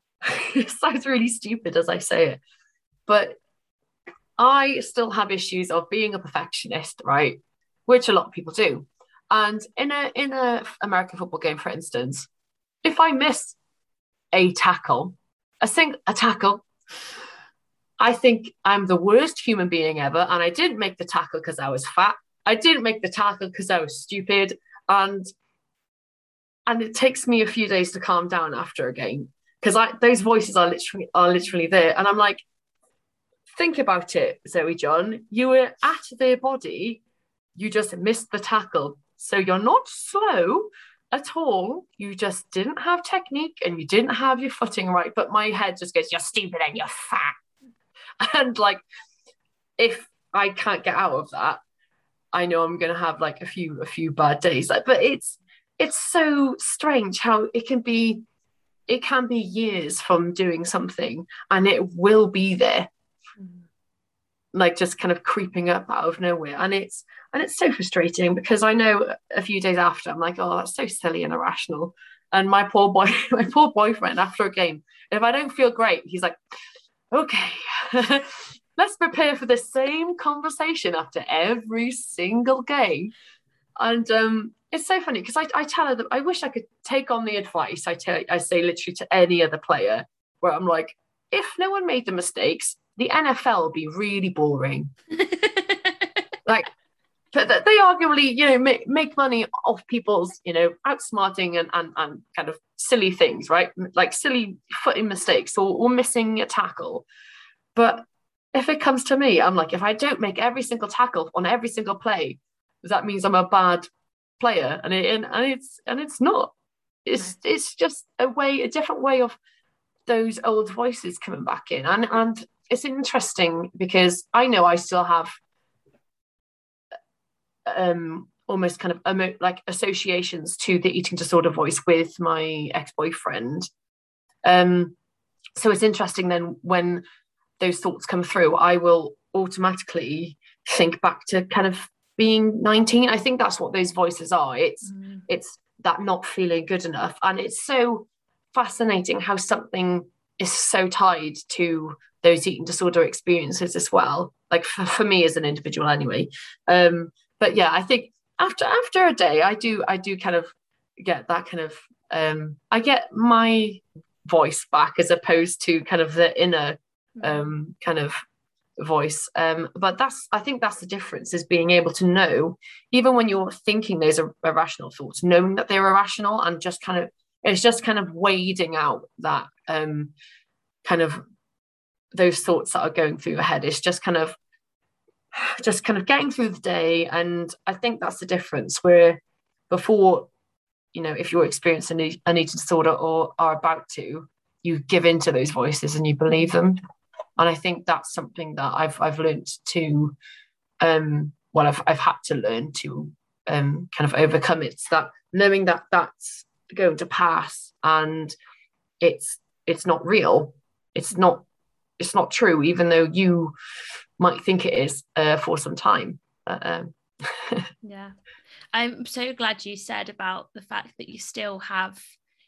it sounds really stupid as i say it but i still have issues of being a perfectionist right? Which a lot of people do and in a in a American football game, for instance, if I miss a tackle, a sing a tackle, I think I'm the worst human being ever. And I didn't make the tackle because I was fat. I didn't make the tackle because I was stupid. And and it takes me a few days to calm down after a game because I those voices are literally are literally there. And I'm like, think about it, Zoe John. You were at their body, you just missed the tackle. So you're not slow at all. You just didn't have technique and you didn't have your footing right. But my head just goes, You're stupid and you're fat. And like, if I can't get out of that, I know I'm gonna have like a few a few bad days. Like, but it's it's so strange how it can be it can be years from doing something and it will be there. Hmm. Like just kind of creeping up out of nowhere. And it's and it's so frustrating because i know a few days after i'm like oh that's so silly and irrational. And my poor boy my poor boyfriend after a game if i don't feel great he's like okay let's prepare for the same conversation after every single game and um it's so funny because I, I tell her that I wish I could take on the advice I tell I say literally to any other player where I'm like if no one made the mistakes the NFL would be really boring. like they arguably, you know, make, make money off people's, you know, outsmarting and, and, and kind of silly things, right? Like silly footing mistakes or, or missing a tackle. But if it comes to me, I'm like, if I don't make every single tackle on every single play, that means I'm a bad player. And it, and, and it's and it's not. It's it's just a way, a different way of those old voices coming back in. And and it's interesting because I know I still have um, almost kind of emo- like associations to the eating disorder voice with my ex-boyfriend. Um, so it's interesting then when those thoughts come through, I will automatically think back to kind of being 19. I think that's what those voices are. It's mm. it's that not feeling good enough. And it's so fascinating how something is so tied to those eating disorder experiences as well like for, for me as an individual anyway um but yeah i think after after a day i do i do kind of get that kind of um i get my voice back as opposed to kind of the inner mm. um, kind of voice. Um, but that's I think that's the difference is being able to know, even when you're thinking those are irrational thoughts, knowing that they're irrational and just kind of it's just kind of wading out that um, kind of those thoughts that are going through your head. It's just kind of just kind of getting through the day. And I think that's the difference where before, you know, if you're experiencing an eating disorder or are about to, you give in to those voices and you believe them. And I think that's something that I've I've learned to um well I've I've had to learn to um kind of overcome it. It's that knowing that that's going to pass and it's it's not real. It's not it's not true, even though you might think it is uh, for some time. um, yeah, I'm so glad you said about the fact that you still have,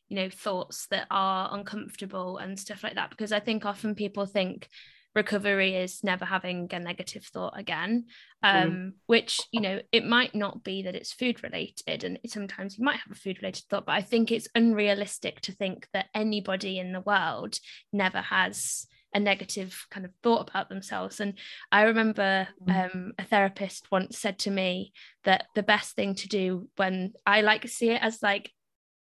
you know, thoughts that are uncomfortable and stuff like that, because I think often people think recovery is never having a negative thought again mm. um, mm. which you know it might not be that it's food related and sometimes you might have a food related thought but i think it's unrealistic to think that anybody in the world never has a negative kind of thought about themselves. And I remember mm. um, a therapist once said to me that the best thing to do when I like to see it as like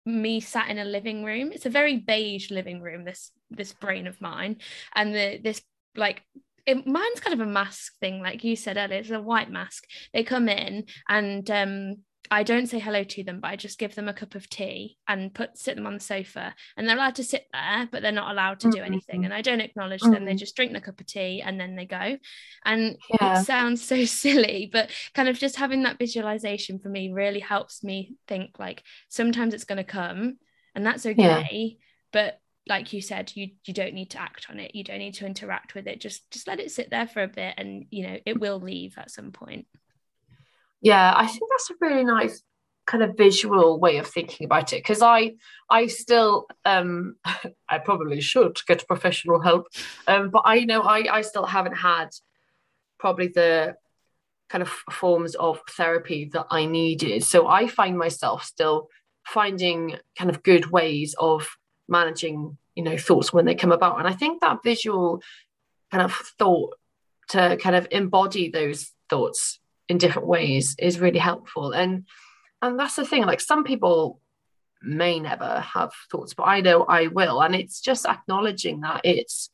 me sat in a living room. It's a very beige living room. This this brain of mine, and the this like it, mine's kind of a mask thing, like you said earlier. It's a white mask. They come in and um, I don't say hello to them, but I just give them a cup of tea and put sit them on the sofa. And they're allowed to sit there, but they're not allowed to do anything. Mm-hmm. And I don't acknowledge mm-hmm. them. They mm-hmm. just drink the cup of tea and then they go. And yeah. it sounds so silly, but kind of just having that visualization for me really helps me think like sometimes it's going to come and that's okay. Yeah. But like you said, you you don't need to act on it. You don't need to interact with it. Just just let it sit there for a bit and you know it will leave at some point yeah i think that's a really nice kind of visual way of thinking about it because i i still um i probably should get professional help um but i know i i still haven't had probably the kind of forms of therapy that i needed. So i find myself still finding kind of good ways of managing you know thoughts when they come about. And i think that visual kind of thought to kind of embody those thoughts in different ways is really helpful. And and that's the thing like some people may never have thoughts but i know i will. And it's just acknowledging that it's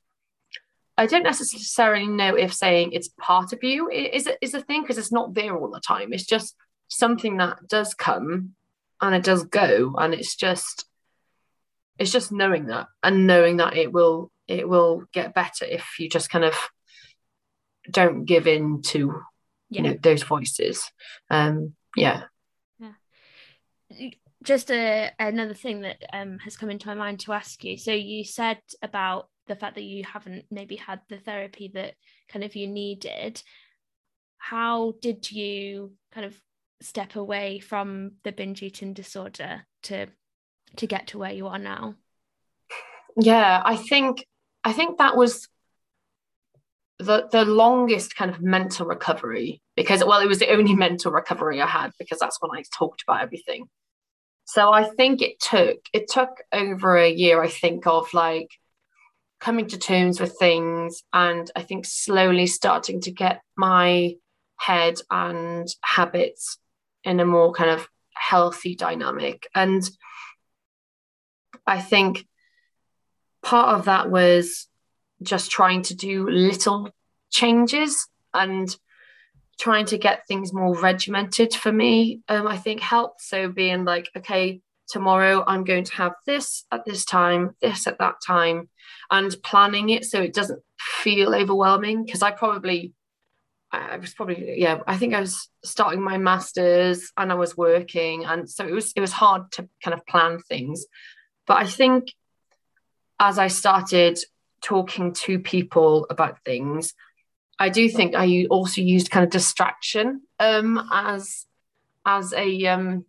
i don't necessarily know if saying it's part of you is is a thing because it's not there all the time. It's just something that does come and it does go. And it's just it's just knowing that and knowing that it will it will get better if you just kind of don't give in to yeah. you know those voices. Um yeah. Yeah. Just a, another thing that um, has come into my mind to ask you. So you said about the fact that you haven't maybe had the therapy that kind of you needed. How did you kind of step away from the binge eating disorder to to get to where you are now? Yeah i think i think that was the the longest kind of mental recovery because well it was the only mental recovery I had because that's when I talked about everything. So I think it took it took over a year I think of like coming to terms with things and I think slowly starting to get my head and habits in a more kind of healthy dynamic and I think part of that was just trying to do little changes and trying to get things more regimented for me um, i think helped. So being like okay tomorrow i'm going to have this at this time this at that time and planning it so it doesn't feel overwhelming. Because i probably i was probably yeah i think i was starting my masters and i was working and so it was it was hard to kind of plan things. But i think as i started talking to people about things. I do think I also used kind of distraction um, as as a um,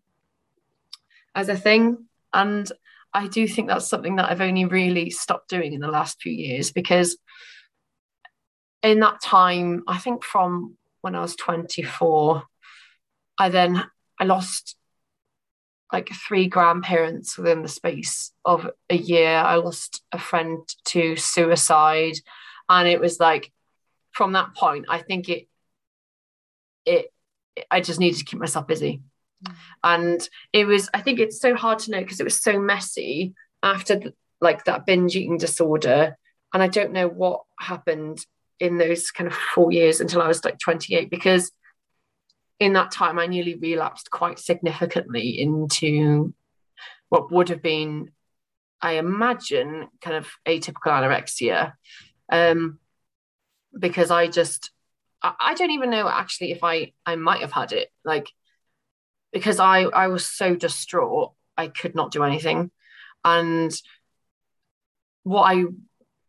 as a thing, and I do think that's something that I've only really stopped doing in the last few years because in that time, I think from when I was 24, I then I lost like three grandparents within the space of a year. I lost a friend to suicide. And it was like from that point, I think it it I just needed to keep myself busy. Mm. And it was, I think it's so hard to know because it was so messy after the, like that binge eating disorder. And I don't know what happened in those kind of four years until I was like 28 because in that time I nearly relapsed quite significantly into what would have been, I imagine, kind of atypical anorexia. Um, because I just I don't even know actually if I I might have had it like because I I was so distraught I could not do anything and what I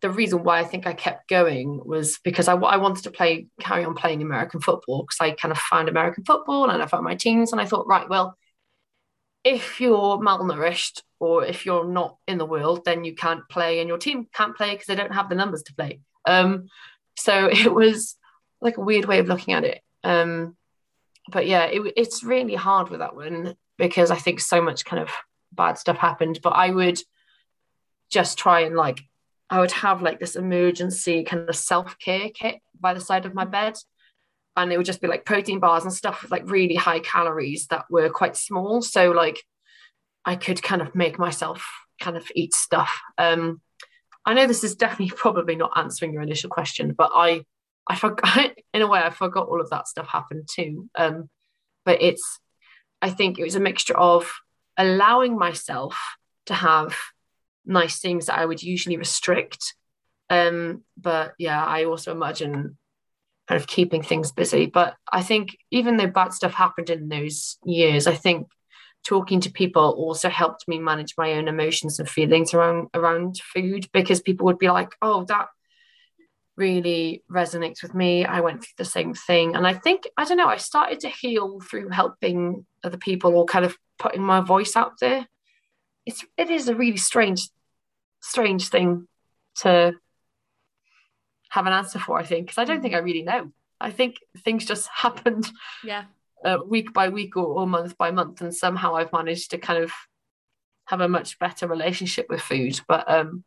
the reason why I think I kept going was because I, I wanted to play carry on playing American football because I kind of found American football and I found my teams and I thought right well if you're malnourished or if you're not in the world then you can't play and your team can't play because they don't have the numbers to play um so it was like a weird way of looking at it. Um, but yeah, it, it's really hard with that one because I think so much kind of bad stuff happened. But I would just try and like, I would have like this emergency kind of self care kit by the side of my bed. And it would just be like protein bars and stuff with like really high calories that were quite small. So like I could kind of make myself kind of eat stuff. Um, I know this is definitely probably not answering your initial question, but I I forgot in a way I forgot all of that stuff happened too. Um, but it's I think it was a mixture of allowing myself to have nice things that I would usually restrict. Um, but yeah, I also imagine kind of keeping things busy. But I think even though bad stuff happened in those years, I think talking to people also helped me manage my own emotions and feelings around around food because people would be like, "Oh, that really resonates with me. I went through the same thing. And I think, I don't know, I started to heal through helping other people or kind of putting my voice out there. It's it is a really strange, strange thing to have an answer for, I think, because I don't think I really know. I think things just happened yeah uh, week by week or, or month by month and somehow I've managed to kind of have a much better relationship with food. But um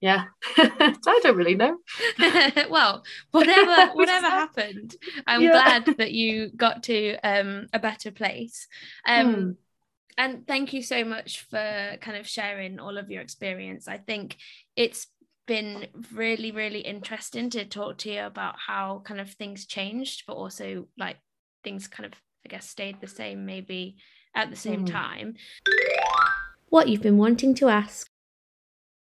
yeah i don't really know well whatever whatever happened i'm yeah. glad that you got to um a better place um hmm. And thank you so much for kind of sharing all of your experience i think it's been really really interesting to talk to you about how kind of things changed but also like things kind of i guess stayed the same maybe at the same hmm. time what you've been wanting to ask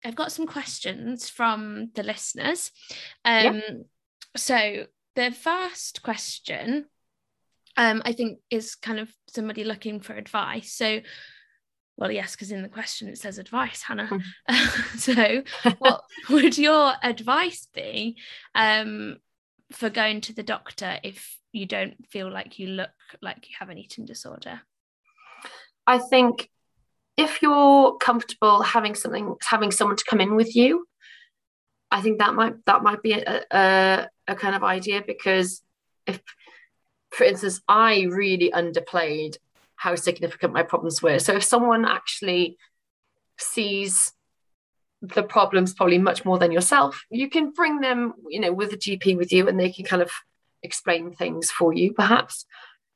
I've got some questions from the listeners. Um, yeah. So the first question, um, I think, is kind of somebody looking for advice. So, well, yes, because in the question it says advice, Hannah. Hmm. so, what would your advice be um, for going to the doctor if you don't feel like you look like you have an eating disorder? I think if you're comfortable having something having someone to come in with you i think that might that might be a, a, a kind of idea because if for instance i really underplayed how significant my problems were so if someone actually sees the problems probably much more than yourself you can bring them you know with a gp with you and they can kind of explain things for you perhaps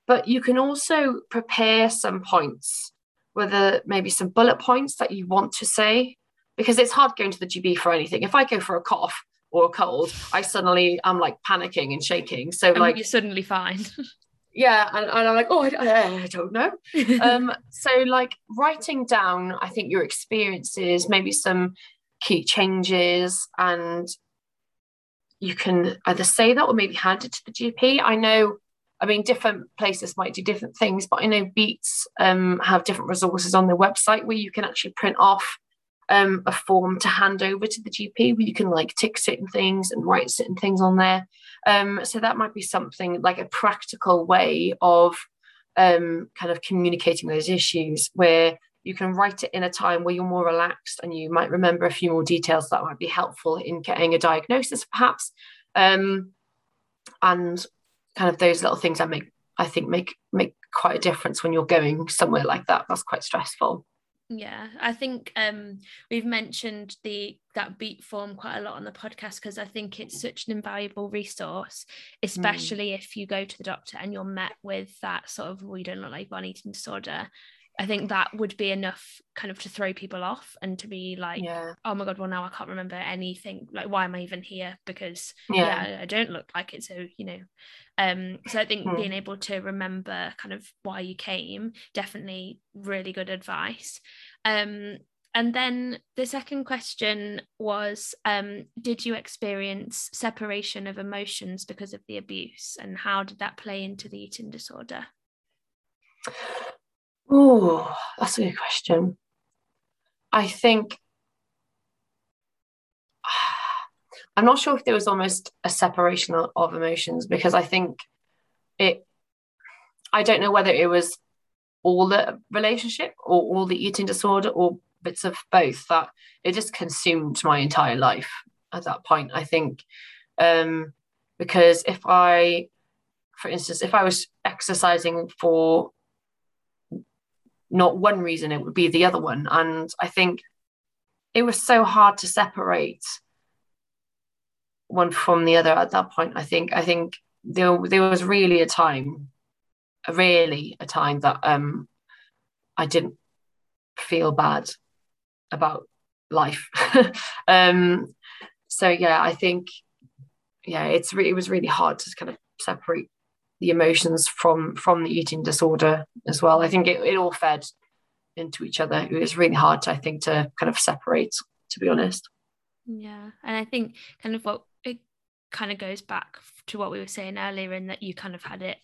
but you can also prepare some points whether maybe some bullet points that you want to say because it's hard going to the GP for anything. If I go for a cough or a cold, I suddenly I'm like panicking and shaking. So and like you're suddenly fine. yeah, and, and, I'm like, oh, I, I don't know. um, so like writing down, I think your experiences, maybe some key changes, and you can either say that or maybe hand it to the GP. I know I mean, different places might do different things, but I know Beats um, have different resources on their website where you can actually print off um, a form to hand over to the GP where you can like tick certain things and write certain things on there. Um, so that might be something like a practical way of um, kind of communicating those issues where you can write it in a time where you're more relaxed and you might remember a few more details that might be helpful in getting a diagnosis perhaps. Um, and kind of those little things I make I think make make quite a difference when you're going somewhere like that. That's quite stressful. Yeah, I think um, we've mentioned the that beat form quite a lot on the podcast because I think it's such an invaluable resource, hmm. especially mm. if you go to the doctor and you're met with that sort of, well, don't look like an eating disorder. I think that would be enough kind of to throw people off and to be like, yeah. oh my God, well, now I can't remember anything. Like, why am I even here? Because, yeah, yeah I don't look like it. So, you know, um, so I think mm. being able to remember kind of why you came, definitely really good advice. Um, and then the second question was um, Did you experience separation of emotions because of the abuse? And how did that play into the eating disorder? Oh, that's a good question. I think I'm not sure if there was almost a separation of, emotions because I think it. I don't know whether it was all the relationship or all the eating disorder or bits of both that it just consumed my entire life at that point. I think um, because if I, for instance, if I was exercising for not one reason, it would be the other one. And I think it was so hard to separate one from the other at that point. I think I think there there was really a time, really a time that um I didn't feel bad about life. um so yeah, I think yeah, it's re- it was really hard to kind of separate the emotions from from the eating disorder as well. I think it, it all fed into each other. It was really hard, to, I think, to kind of separate. To be honest. Yeah, and I think kind of what it kind of goes back to what we were saying earlier, in that you kind of had it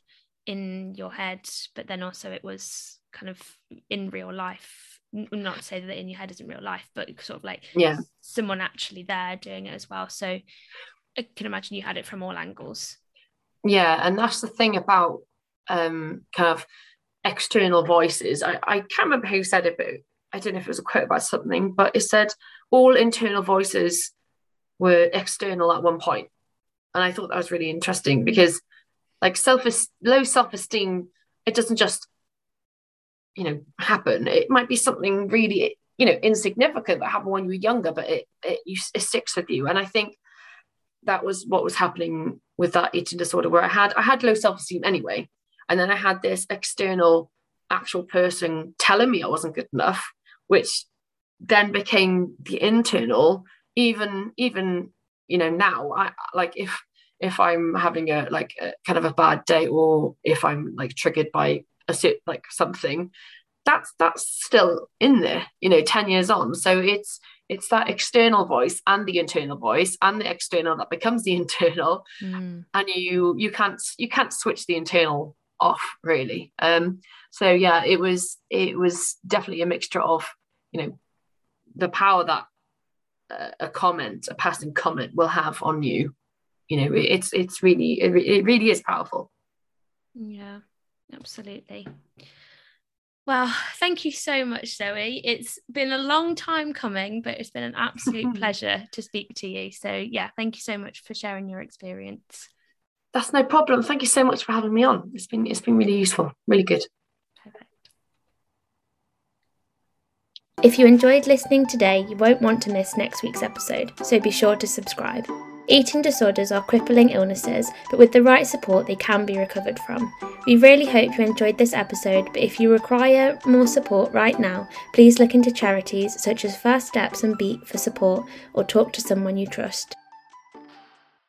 in your head, but then also it was kind of in real life. Not to say that in your head isn't real life, but sort of like yeah, someone actually there doing it as well. So I can imagine you had it from all angles. Yeah, and that's the thing about um, kind of external voices. I, I can't remember who said it, but I don't know if it was a quote about something, but it said all internal voices were external at one point. And I thought that was really interesting because like self low self-esteem, it doesn't just, you know, happen. It might be something really, you know, insignificant that happened when you were younger, but it, it, it sticks with you. And I think that was what was happening with that eating disorder where I had I had low self-esteem anyway. And then I had this external actual person telling me I wasn't good enough, which then became the internal, even even you know, now I like if if I'm having a like a, kind of a bad day or if I'm like triggered by a like something, that's that's still in there, you know, 10 years on. So it's it's that external voice and the internal voice and the external that becomes the internal. Mm. and you you can't you can't switch the internal off really. Um so yeah it was it was definitely a mixture of you know the power that a comment a passing comment will have on you. You know it's it's really it, it really is powerful. Yeah absolutely well, thank you so much, Zoe. It's been a long time coming, but it's been an absolute pleasure to speak to you. So, yeah, thank you so much for sharing your experience. That's no problem. Thank you so much for having me on. It's been it's been really useful, really good. Perfect. If you enjoyed listening today, you won't want to miss next week's episode, so be sure to subscribe. Eating disorders are crippling illnesses, but with the right support, they can be recovered from. We really hope you enjoyed this episode, but if you require more support right now, please look into charities such as First Steps and Beat for support or talk to someone you trust.